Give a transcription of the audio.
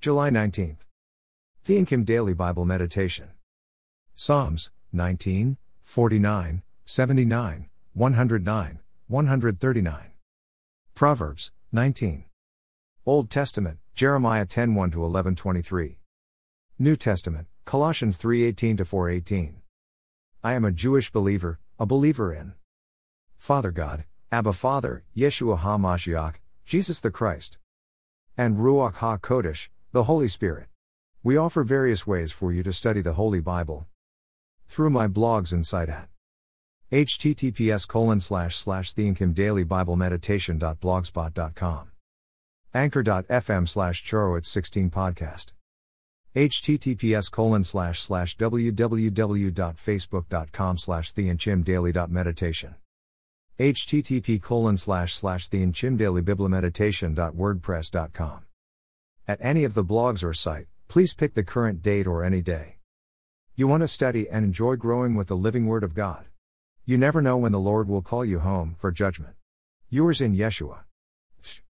July 19th. The Inkim Daily Bible Meditation. Psalms 19, 49, 79, 109, 139. Proverbs 19. Old Testament, Jeremiah 10 1 to 11 23. New Testament, Colossians 3 18 to 4 18. I am a Jewish believer, a believer in Father God, Abba Father, Yeshua HaMashiach, Jesus the Christ, and Ruach HaKodesh, the Holy Spirit. We offer various ways for you to study the Holy Bible. Through my blogs and site at https colon slash slash Daily anchor.fm slash charo 16 podcast. https colon slash slash www.facebook.com slash theanchimdaily.meditation http colon slash slash theanchimdailybiblemeditation.wordpress.com At any of the blogs or site, please pick the current date or any day. You want to study and enjoy growing with the living Word of God. You never know when the Lord will call you home for judgment. Yours in Yeshua.